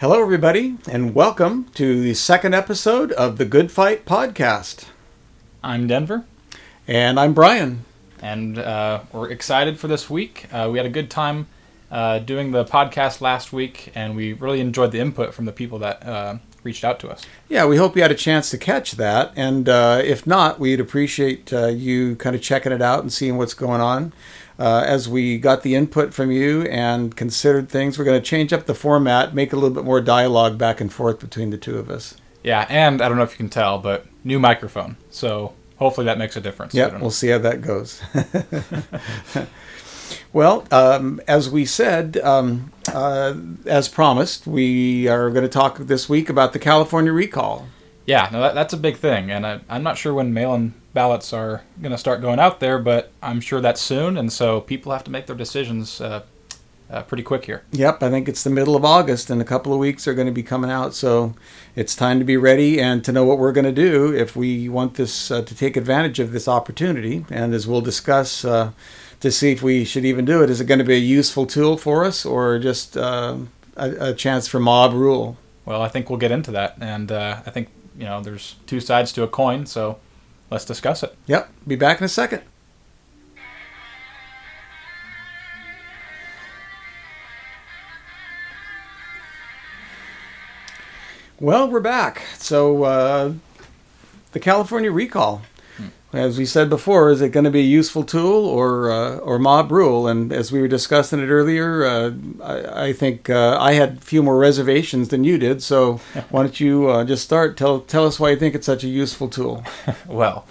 Hello, everybody, and welcome to the second episode of the Good Fight podcast. I'm Denver, And I'm Brian. and uh, we're excited for this week. Uh, we had a good time uh, doing the podcast last week, and we really enjoyed the input from the people that uh, reached out to us. Yeah, we hope you had a chance to catch that. And uh, if not, we'd appreciate uh, you kind of checking it out and seeing what's going on. Uh, as we got the input from you and considered things, we're going to change up the format, make a little bit more dialogue back and forth between the two of us. Yeah, and I don't know if you can tell, but new microphone. So hopefully that makes a difference. Yeah, we'll see how that goes. well, um, as we said, um, uh, as promised, we are going to talk this week about the California recall. Yeah, no, that, that's a big thing, and I, I'm not sure when mail-in ballots are going to start going out there, but I'm sure that's soon, and so people have to make their decisions uh, uh, pretty quick here. Yep, I think it's the middle of August, and a couple of weeks are going to be coming out. So it's time to be ready and to know what we're going to do if we want this uh, to take advantage of this opportunity. And as we'll discuss uh, to see if we should even do it, is it going to be a useful tool for us or just uh, a, a chance for mob rule? Well, I think we'll get into that, and uh, I think you know there's two sides to a coin, so let's discuss it. Yep, be back in a second. Well, we're back. So, uh, the California recall, as we said before, is it going to be a useful tool or uh, or mob rule? And as we were discussing it earlier, uh, I, I think uh, I had a few more reservations than you did. So, why don't you uh, just start? Tell tell us why you think it's such a useful tool. Well,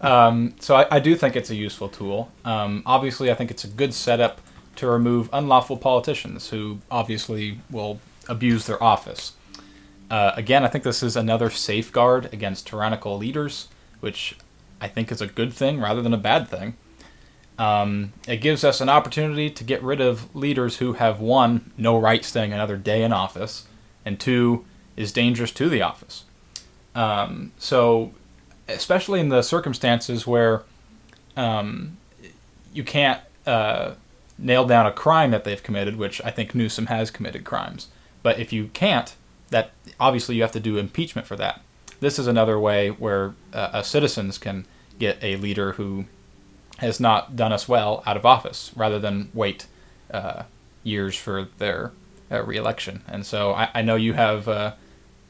um, so I, I do think it's a useful tool. Um, obviously, I think it's a good setup to remove unlawful politicians who obviously will abuse their office. Uh, again, I think this is another safeguard against tyrannical leaders, which I think is a good thing rather than a bad thing. Um, it gives us an opportunity to get rid of leaders who have one, no right staying another day in office, and two, is dangerous to the office. Um, so, especially in the circumstances where um, you can't uh, nail down a crime that they've committed, which I think Newsom has committed crimes. But if you can't, that obviously you have to do impeachment for that. This is another way where uh, citizens can get a leader who has not done us well out of office, rather than wait uh, years for their uh, reelection. And so I, I know you have uh,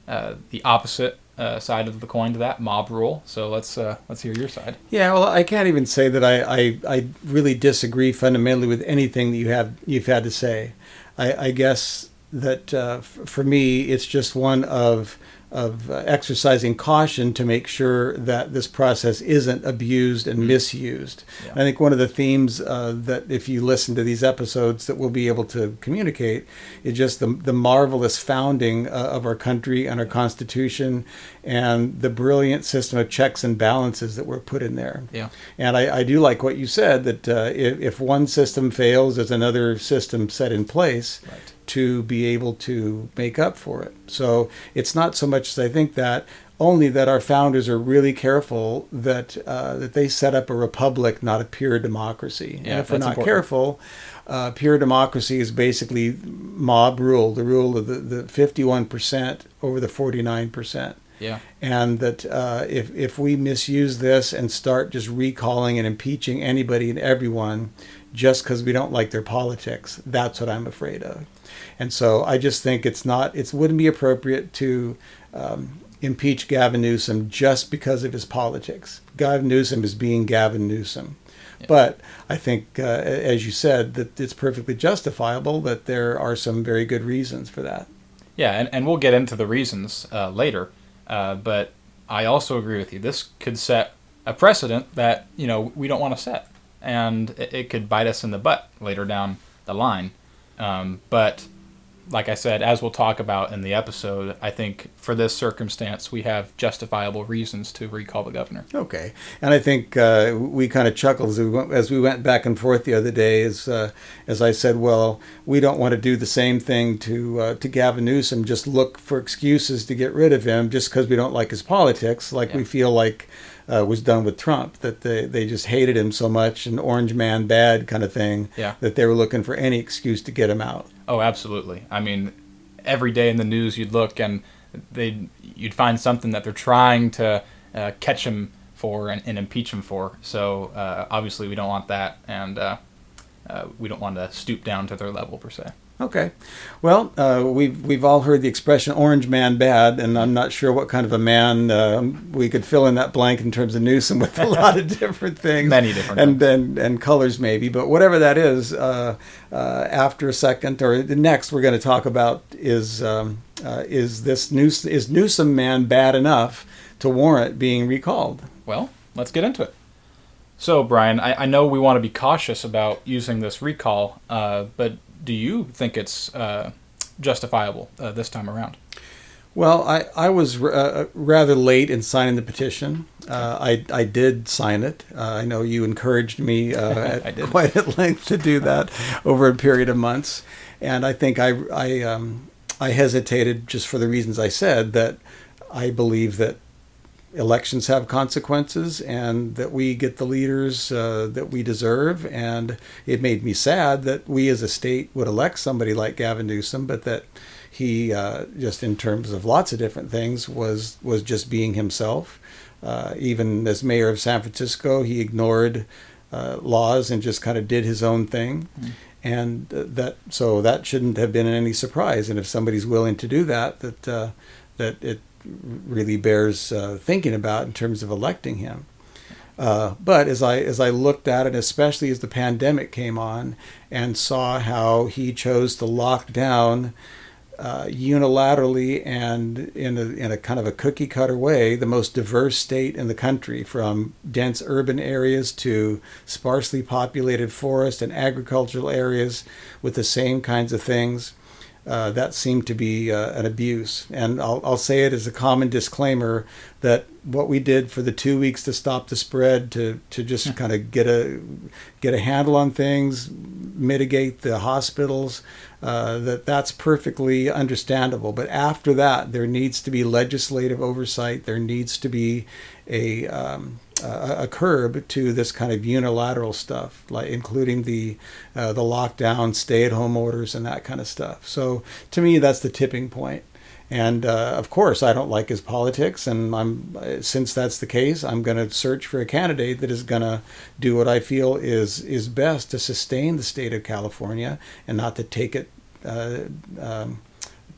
uh, the opposite uh, side of the coin to that mob rule. So let's uh, let's hear your side. Yeah, well, I can't even say that I, I, I really disagree fundamentally with anything that you have you've had to say. I, I guess that for me, it's just one of of uh, exercising caution to make sure that this process isn't abused and misused. Yeah. I think one of the themes uh, that, if you listen to these episodes, that we'll be able to communicate is just the, the marvelous founding uh, of our country and our Constitution and the brilliant system of checks and balances that were put in there. Yeah. And I, I do like what you said that uh, if, if one system fails, there's another system set in place Right. To be able to make up for it. So it's not so much as I think that, only that our founders are really careful that uh, that they set up a republic, not a pure democracy. Yeah, and if we're not important. careful, uh, pure democracy is basically mob rule, the rule of the, the 51% over the 49% Yeah. and that uh, if if we misuse this and start just recalling and impeaching anybody and everyone just because we don't like their politics, that's what I'm afraid of. And so I just think it's not it wouldn't be appropriate to um, impeach Gavin Newsom just because of his politics. Gavin Newsom is being Gavin Newsom. But I think, uh, as you said, that it's perfectly justifiable that there are some very good reasons for that. Yeah, and, and we'll get into the reasons uh, later. Uh, but I also agree with you. This could set a precedent that you know we don't want to set, and it, it could bite us in the butt later down the line. Um, but like I said, as we'll talk about in the episode, I think for this circumstance we have justifiable reasons to recall the governor. Okay, and I think uh, we kind of chuckled as we, went, as we went back and forth the other day. As uh, as I said, well, we don't want to do the same thing to uh, to Gavin Newsom. Just look for excuses to get rid of him, just because we don't like his politics, like we feel like uh, was done with Trump. That they they just hated him so much, an orange man bad kind of thing. Yeah. That they were looking for any excuse to get him out. Oh, absolutely. I mean, every day in the news you'd look and they you'd find something that they're trying to uh, catch him for and, and, impeach him for. So uh, obviously we don't want that, and uh, uh, we don't want to stoop down to their level per se. Okay, well, uh, we've we've all heard the expression "orange man bad," and I'm not sure what kind of a man um, we could fill in that blank in terms of Newsom with a lot of different things, many different and and, and colors maybe, but whatever that is. Uh, uh, after a second, or the next, we're going to talk about is um, uh, is this News is Newsom man bad enough to warrant being recalled? Well, let's get into it. So, Brian, I, I know we want to be cautious about using this recall, uh, but do you think it's uh, justifiable uh, this time around? Well, I, I was uh, rather late in signing the petition. Uh, I, I did sign it. Uh, I know you encouraged me uh, at quite at length to do that over a period of months. And I think I, I, um, I hesitated just for the reasons I said that I believe that elections have consequences and that we get the leaders uh, that we deserve. And it made me sad that we as a state would elect somebody like Gavin Newsom, but that he, uh, just in terms of lots of different things, was was just being himself. Uh, even as mayor of San Francisco, he ignored uh, laws and just kind of did his own thing. Mm. And that so that shouldn't have been any surprise. And if somebody's willing to do that, that uh, that it really bears uh, thinking about in terms of electing him. Uh, but as I as I looked at it, especially as the pandemic came on, and saw how he chose to lock down uh, unilaterally and in a, in a kind of a cookie cutter way the most diverse state in the country, from dense urban areas to sparsely populated forest and agricultural areas with the same kinds of things uh, that seemed to be uh, an abuse. And I'll, I'll say it as a common disclaimer that what we did for the two weeks to stop the spread, to, to just kind of get a get a handle on things, mitigate the hospitals, uh, that that's perfectly understandable. But after that, there needs to be legislative oversight. There needs to be a um, a, curb to this kind of unilateral stuff, like including the uh, the lockdown, stay-at-home orders, and that kind of stuff. So to me, that's the tipping point. And uh, of course, I don't like his politics, and I'm since that's the case, I'm going to search for a candidate that is going to do what I feel is is best to sustain the state of California and not to take it uh, um,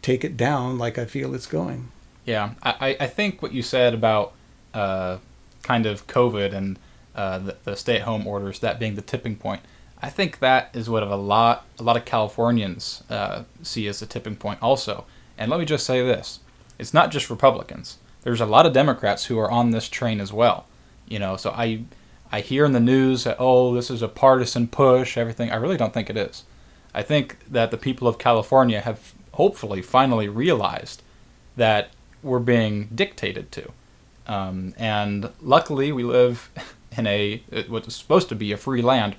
take it down like I feel it's going. Yeah, I, I think what you said about uh, kind of COVID and uh, the, the stay-at-home orders, that being the tipping point. I think that is what a lot a lot of Californians uh, see as the tipping point also. And let me just say this: it's not just Republicans. There's a lot of Democrats who are on this train as well. You know, so I I hear in the news that oh this is a partisan push, everything. I really don't think it is. I think that the people of California have hopefully finally realized that we're being dictated to. Um, and luckily, we live in a what's supposed to be a free land,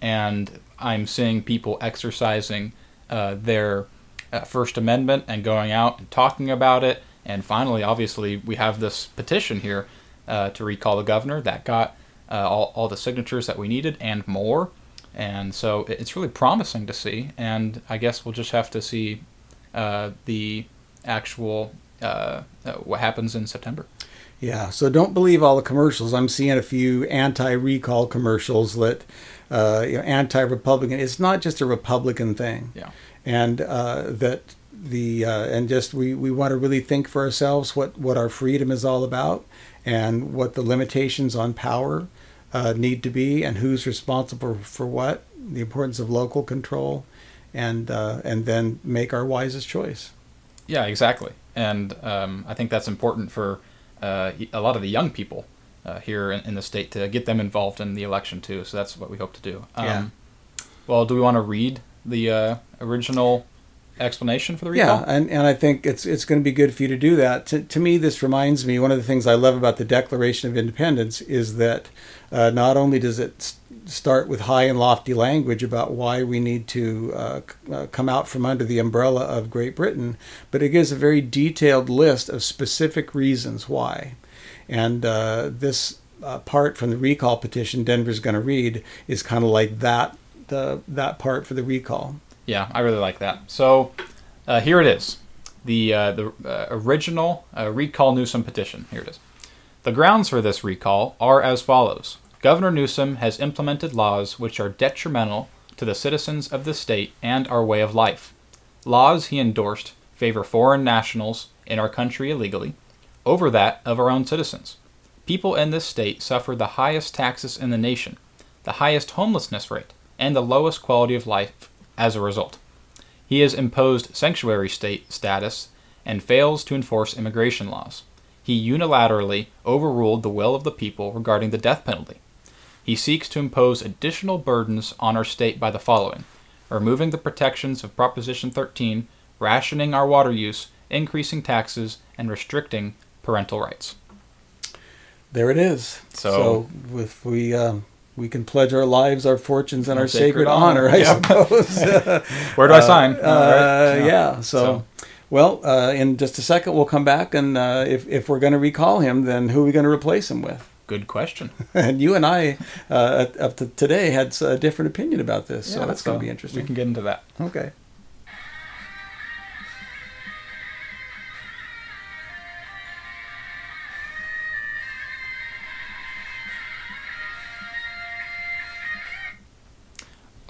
and I'm seeing people exercising uh, their uh, First Amendment and going out and talking about it. And finally, obviously, we have this petition here uh, to recall the governor that got uh, all, all the signatures that we needed and more. And so it's really promising to see. And I guess we'll just have to see uh, the actual uh, what happens in September. Yeah, so don't believe all the commercials. I'm seeing a few anti-recall commercials that uh, you know, anti-Republican. It's not just a Republican thing. Yeah, and uh, that the uh, and just we, we want to really think for ourselves what what our freedom is all about and what the limitations on power uh, need to be and who's responsible for what. The importance of local control, and uh, and then make our wisest choice. Yeah, exactly. And um, I think that's important for uh, a lot of the young people uh, here in, in, the state to get them involved in the election too. So that's what we hope to do. Um, yeah. Well, do we want to read the uh, original explanation for the recall? Yeah, and, and I think it's it's going to be good for you to do that. To, to me, this reminds me one of the things I love about the Declaration of Independence is that uh, not only does it start with high and lofty language about why we need to uh, uh, come out from under the umbrella of Great Britain, but it gives a very detailed list of specific reasons why. And uh, this uh, part from the recall petition Denver's going to read is kind of like that the that part for the recall. Yeah, I really like that. So uh, here it is. the uh, the uh, original uh, recall Newsom petition. Here it is. The grounds for this recall are as follows: Governor Newsom has implemented laws which are detrimental to the citizens of the state and our way of life. Laws he endorsed favor foreign nationals in our country illegally over that of our own citizens. People in this state suffer the highest taxes in the nation, the highest homelessness rate, and the lowest quality of life as a result. He has imposed sanctuary state status and fails to enforce immigration laws. He unilaterally overruled the will of the people regarding the death penalty. He seeks to impose additional burdens on our state by the following removing the protections of Proposition 13, rationing our water use, increasing taxes, and restricting parental rights. There it is. So- So, if we um, we can pledge our lives, our fortunes, and our, Our sacred, sacred honor, honor. I Yep. suppose. Where do I sign? Uh, right. yeah. So, well, uh, in just a second, we'll come back, and uh, if if we're going to recall him, then who are we going to replace him with? Good question. And you and I, uh, up to today, had a different opinion about this, so Yeah, that's going to be interesting. We can get into that. Okay.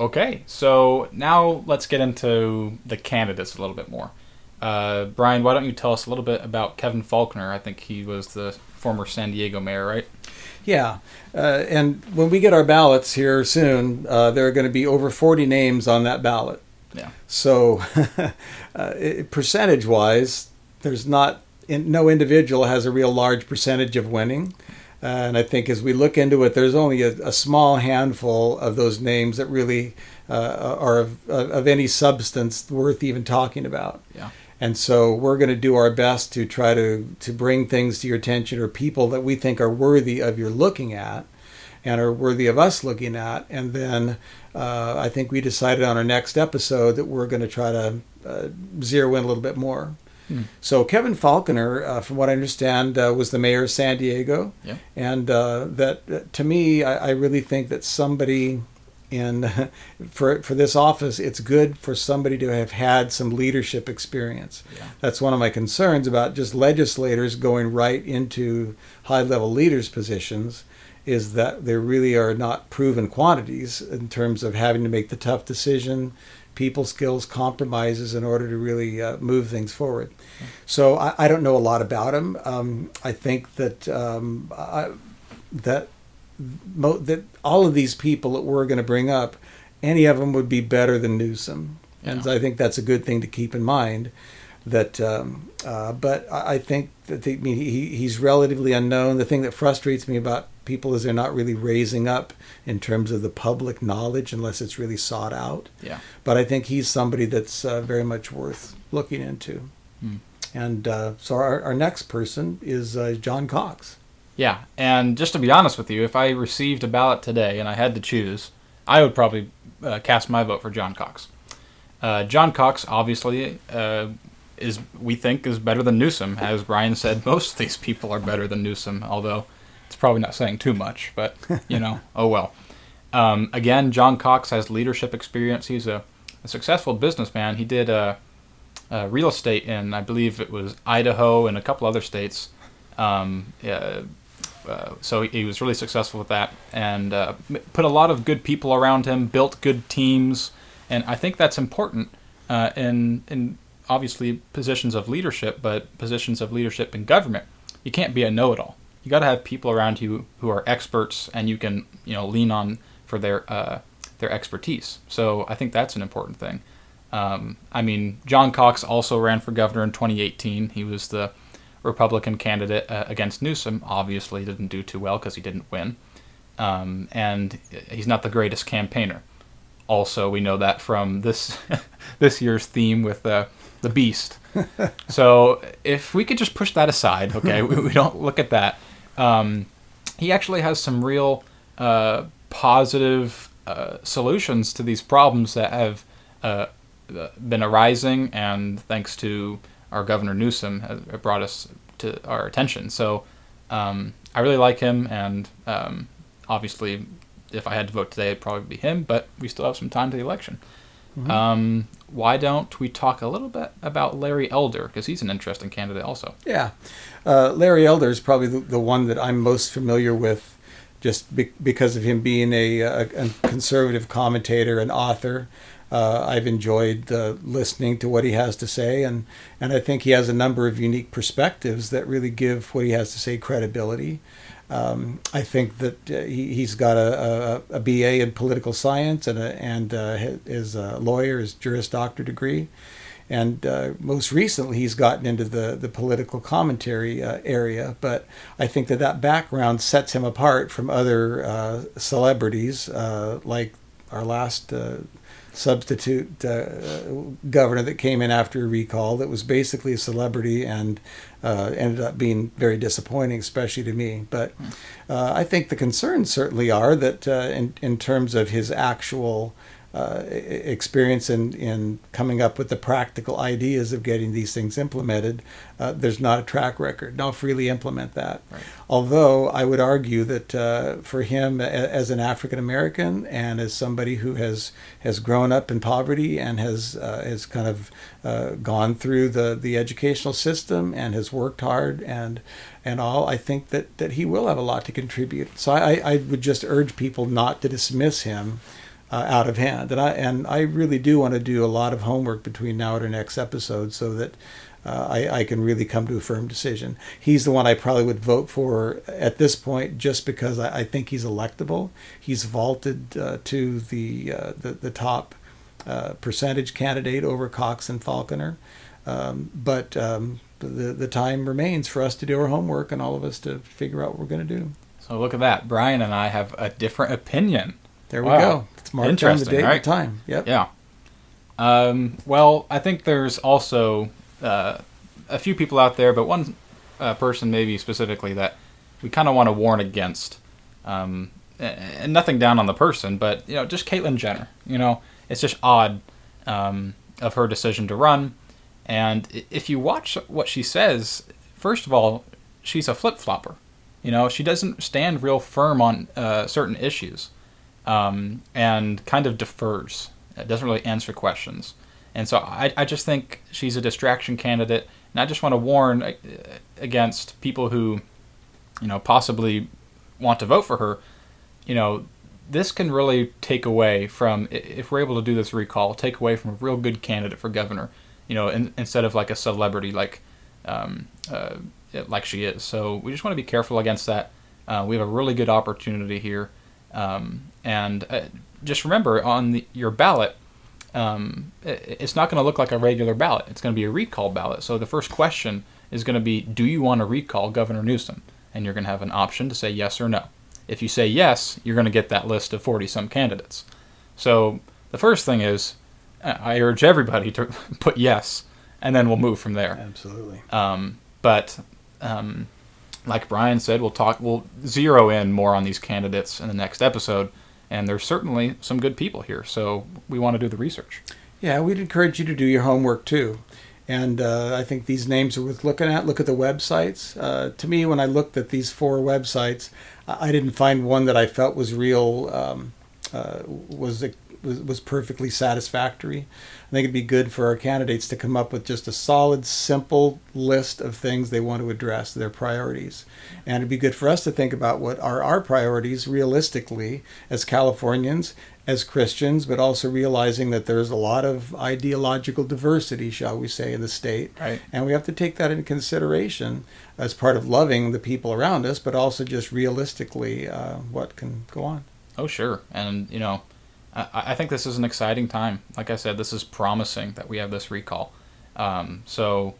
Okay, so now let's get into the candidates a little bit more. Uh, Brian, why don't you tell us a little bit about Kevin Faulconer? I think he was the former San Diego mayor, right? Yeah, uh, and when we get our ballots here soon, uh, there are going to be over 40 names on that ballot. Yeah. So, uh, percentage-wise, there's not in, no individual has a real large percentage of winning. Uh, and I think as we look into it, there's only a, a small handful of those names that really uh, are of, of any substance worth even talking about. Yeah. And so we're going to do our best to try to, to bring things to your attention or people that we think are worthy of your looking at and are worthy of us looking at. And then uh, I think we decided on our next episode that we're going to try to uh, zero in a little bit more. Hmm. So Kevin Faulconer, uh, from what I understand, uh, was the mayor of San Diego, Yeah. and uh, that uh, to me, I, I really think that somebody in for for this office, it's good for somebody to have had some leadership experience. Yeah. That's one of my concerns about just legislators going right into high level leaders positions. Is that there really are not proven quantities in terms of having to make the tough decision, people skills, compromises in order to really uh, move things forward. So I, I don't know a lot about him. Um, I think that um, I, that mo- that all of these people that we're going to bring up, any of them would be better than Newsom, and I think that's a good thing to keep in mind. That, um, uh, but I I think that the, I mean, he, he's relatively unknown. The thing that frustrates me about people is they're not really raising up in terms of the public knowledge unless it's really sought out. Yeah. But I think he's somebody that's uh, very much worth looking into. Hmm. And uh, so our, our next person is uh, John Cox. Yeah, and just to be honest with you, if I received a ballot today and I had to choose, I would probably uh, cast my vote for John Cox. Uh, John Cox, obviously, uh, is we think is better than Newsom. As Brian said, most of these people are better than Newsom, although it's probably not saying too much. But you know, oh well. Um, again, John Cox has leadership experience. He's a, a successful businessman. He did uh, uh, real estate in, I believe it was Idaho and a couple other states. Um, uh, uh, so he was really successful with that and uh, put a lot of good people around him, built good teams, and I think that's important uh, in in obviously positions of leadership, but positions of leadership in government. You can't be a know-it-all. You got to have people around you who are experts, and you can you know lean on for their uh, their expertise. So I think that's an important thing. Um, I mean, John Cox also ran for governor in 2018. He was the Republican candidate uh, against Newsom. Obviously, didn't do too well because he didn't win, um, and he's not the greatest campaigner. Also, we know that from this this year's theme with uh, the Beast. so, if we could just push that aside, okay, we, we don't look at that. Um, he actually has some real uh, positive uh, solutions to these problems that have uh, been arising, and thanks to our governor Newsom, has brought us to our attention. So um, I really like him, and um, obviously, if I had to vote today, it'd probably be him. But we still have some time to the election. Mm-hmm. Um, why don't we talk a little bit about Larry Elder because he's an interesting candidate also. Yeah, uh, Larry Elder is probably the, the, one that I'm most familiar with, just be- because of him being a, a, a conservative commentator and author. Uh, I've enjoyed uh, listening to what he has to say, and, and I think he has a number of unique perspectives that really give what he has to say credibility. Um, I think that uh, he, has got a, a, a, BA in political science and, a, and uh, is a lawyer, his Juris Doctor degree. And uh, most recently, he's gotten into the, the political commentary uh, area. But I think that that background sets him apart from other uh, celebrities uh, like our last substitute uh, governor that came in after a recall that was basically a celebrity and uh, ended up being very disappointing, especially to me. But uh, I think the concerns certainly are that uh, in, in terms of his actual uh, experience in, in coming up with the practical ideas of getting these things implemented, uh, there's not a track record. Now freely implement that. Right. Although I would argue that uh, for him, as an African American and as somebody who has has grown up in poverty and has uh, has kind of uh, gone through the, the educational system and has worked hard and and all, I think that, that he will have a lot to contribute. So I, I would just urge people not to dismiss him uh, out of hand. And I and I really do want to do a lot of homework between now and our next episode so that uh, I, I can really come to a firm decision. He's the one I probably would vote for at this point, just because I, I think he's electable. He's vaulted uh, to the, uh, the, the top uh, percentage candidate over Cox and Faulconer. Um, but um, the the time remains for us to do our homework and all of us to figure out what we're going to do. So look at that. Brian and I have a different opinion. There we wow. go. It's marked down the date right? and time. Yep. Yeah. Um, well, I think there's also uh, a few people out there, but one uh, person maybe specifically that we kind of want to warn against. Um, and nothing down on the person, but you know, just Caitlyn Jenner. You know, it's just odd um, of her decision to run. And if you watch what she says, first of all, she's a flip flopper. You know, she doesn't stand real firm on uh, certain issues um, and kind of defers. It doesn't really answer questions. And so I, I just think she's a distraction candidate. And I just want to warn uh, against people who, you know, possibly want to vote for her. You know, this can really take away from, if we're able to do this recall, take away from a real good candidate for governor. You know, in, instead of like a celebrity like, um, uh, like she is. So we just want to be careful against that. Uh, we have a really good opportunity here. Um, and uh, just remember on the, your ballot, um, it, it's not going to look like a regular ballot. It's going to be a recall ballot. So the first question is going to be Do you want to recall Governor Newsom? And you're going to have an option to say yes or no. If you say yes, you're going to get that list of 40 some candidates. So the first thing is uh, I urge everybody to put yes, and then we'll move from there. Absolutely. Um, but um, like Brian said, we'll talk. We'll zero in more on these candidates in the next episode, and there's certainly some good people here. So we want to do the research. Yeah, we'd encourage you to do your homework too. And uh, I think these names are worth looking at. Look at the websites. Uh, to me, when I looked at these four websites, I didn't find one that I felt was real, um, uh, was was, was perfectly satisfactory. I think it'd be good for our candidates to come up with just a solid, simple list of things they want to address, their priorities. And it'd be good for us to think about what are our priorities realistically as Californians, as Christians, but also realizing that there's a lot of ideological diversity, shall we say, in the state. Right. And we have to take that into consideration as part of loving the people around us, but also just realistically uh, what can go on. Oh, sure. And, you know, I, I think this is an exciting time. Like I said, this is promising that we have this recall. Um, so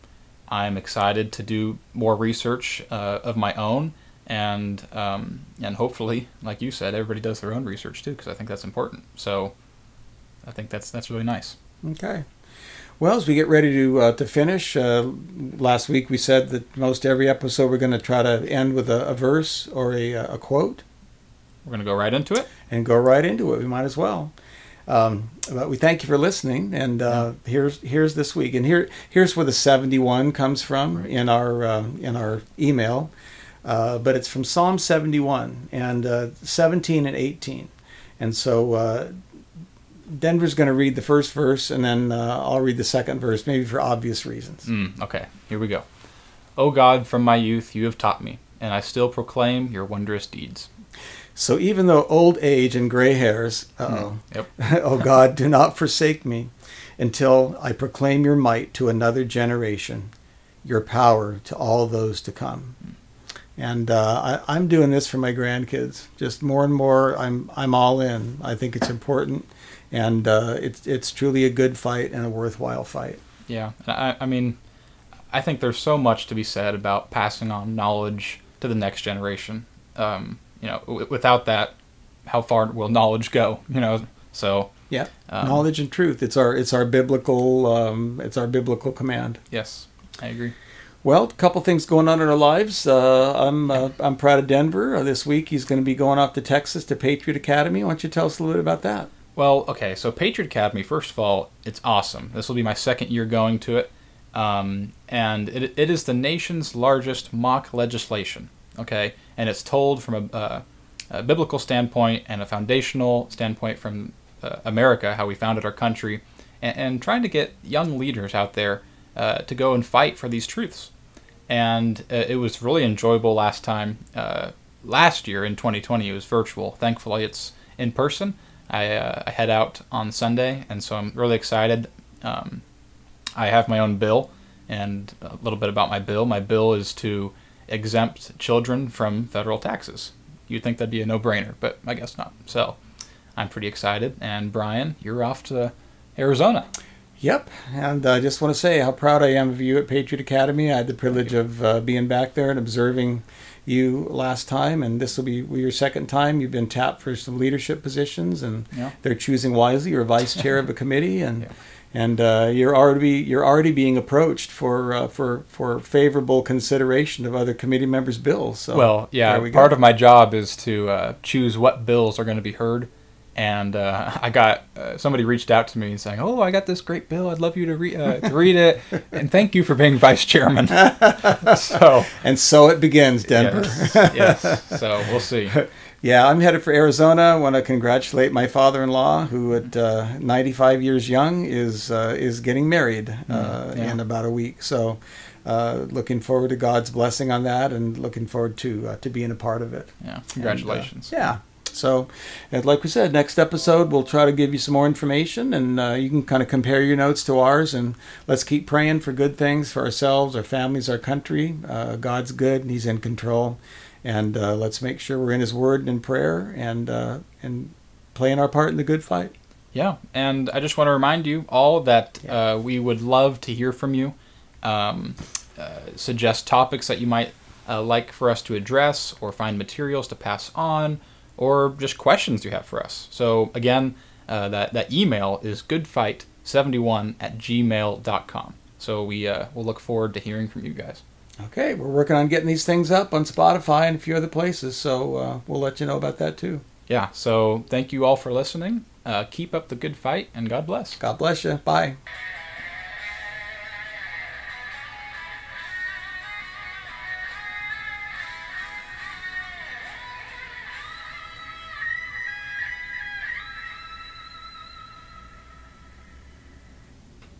I'm excited to do more research uh, of my own, and um, and hopefully, like you said, everybody does their own research too, because I think that's important. So I think that's that's really nice. Okay. Well, as we get ready to uh, to finish, uh, last week we said that most every episode we're going to try to end with a, a verse or a, a quote. We're going to go right into it. And go right into it. We might as well. Um, but we thank you for listening. And uh, yeah. here's here's this week. And here here's where the 71 comes from right. in our uh, in our email. Uh, but it's from Psalm 71 and uh, 17 and 18. And so uh, Denver's going to read the first verse, and then uh, I'll read the second verse, maybe for obvious reasons. Mm, okay, here we go. O God, from my youth you have taught me, and I still proclaim your wondrous deeds. So even though old age and gray hairs, uh-oh, Yep. oh God, do not forsake me until I proclaim your might to another generation, your power to all those to come. And uh, I, I'm doing this for my grandkids. Just more and more, I'm I'm all in. I think it's important, and uh, it's it's truly a good fight and a worthwhile fight. Yeah, I, I mean, I think there's so much to be said about passing on knowledge to the next generation. Um, you know, w- without that, how far will knowledge go? You know, so Yeah, Um, knowledge and truth. It's our it's our biblical um, it's our biblical command. yes, I agree. Well, a couple things going on in our lives. Uh, I'm uh, I'm proud of Denver. Uh, this week he's going to be going off to Texas to Patriot Academy. Why don't you tell us a little bit about that? Well, okay, so Patriot Academy, first of all, it's awesome. This will be my second year going to it. Um, and it, it is the nation's largest mock legislation, okay? And it's told from a, a biblical standpoint and a foundational standpoint from uh, America, how we founded our country, and, and trying to get young leaders out there uh, to go and fight for these truths. And uh, it was really enjoyable last time. Uh, last year in 2020, it was virtual. Thankfully, it's in person. I, uh, I head out on Sunday, and so I'm really excited. Um, I have my own bill, and a little bit about my bill. My bill is to exempt children from federal taxes. You'd think that'd be a no-brainer, but I guess not. So I'm pretty excited. And Brian, you're off to Arizona. Yep, and I just want to say how proud I am of you at Patriot Academy. I had the privilege of uh, being back there and observing you last time, and this will be your second time. You've been tapped for some leadership positions, and Yeah. they're choosing wisely. You're vice chair of a committee, and Yeah. And uh, you're already you're already being approached for uh, for for favorable consideration of other committee members' bills. So well, yeah, we part go. of my job is to uh, choose what bills are going to be heard. And uh, I got uh, somebody reached out to me saying, "Oh, I got this great bill. I'd love you to, re- uh, to read it, and thank you for being vice chairman." so, and so it begins, Denver. yes, yes. So we'll see. Yeah, I'm headed for Arizona. I want to congratulate my father-in-law, who at uh, 95 years young is uh, is getting married uh, Mm, yeah. in about a week. So, uh, looking forward to God's blessing on that, and looking forward to uh, to being a part of it. Yeah, congratulations. And, uh, yeah. So, and like we said, next episode we'll try to give you some more information, and uh, you can kind of compare your notes to ours, and let's keep praying for good things for ourselves, our families, our country. Uh, God's good, and He's in control, and uh, let's make sure we're in His Word and in prayer, and uh, and playing our part in the good fight. Yeah, and I just want to remind you all that uh, we would love to hear from you. Um, uh, suggest topics that you might uh, like for us to address, or find materials to pass on, or just questions you have for us. So again, uh, that that email is goodfight71 at gmail.com. So we uh, will look forward to hearing from you guys. Okay, we're working on getting these things up on Spotify and a few other places, so uh, we'll let you know about that too. Yeah, so thank you all for listening. Uh, keep up the good fight, and God bless. God bless you. Bye.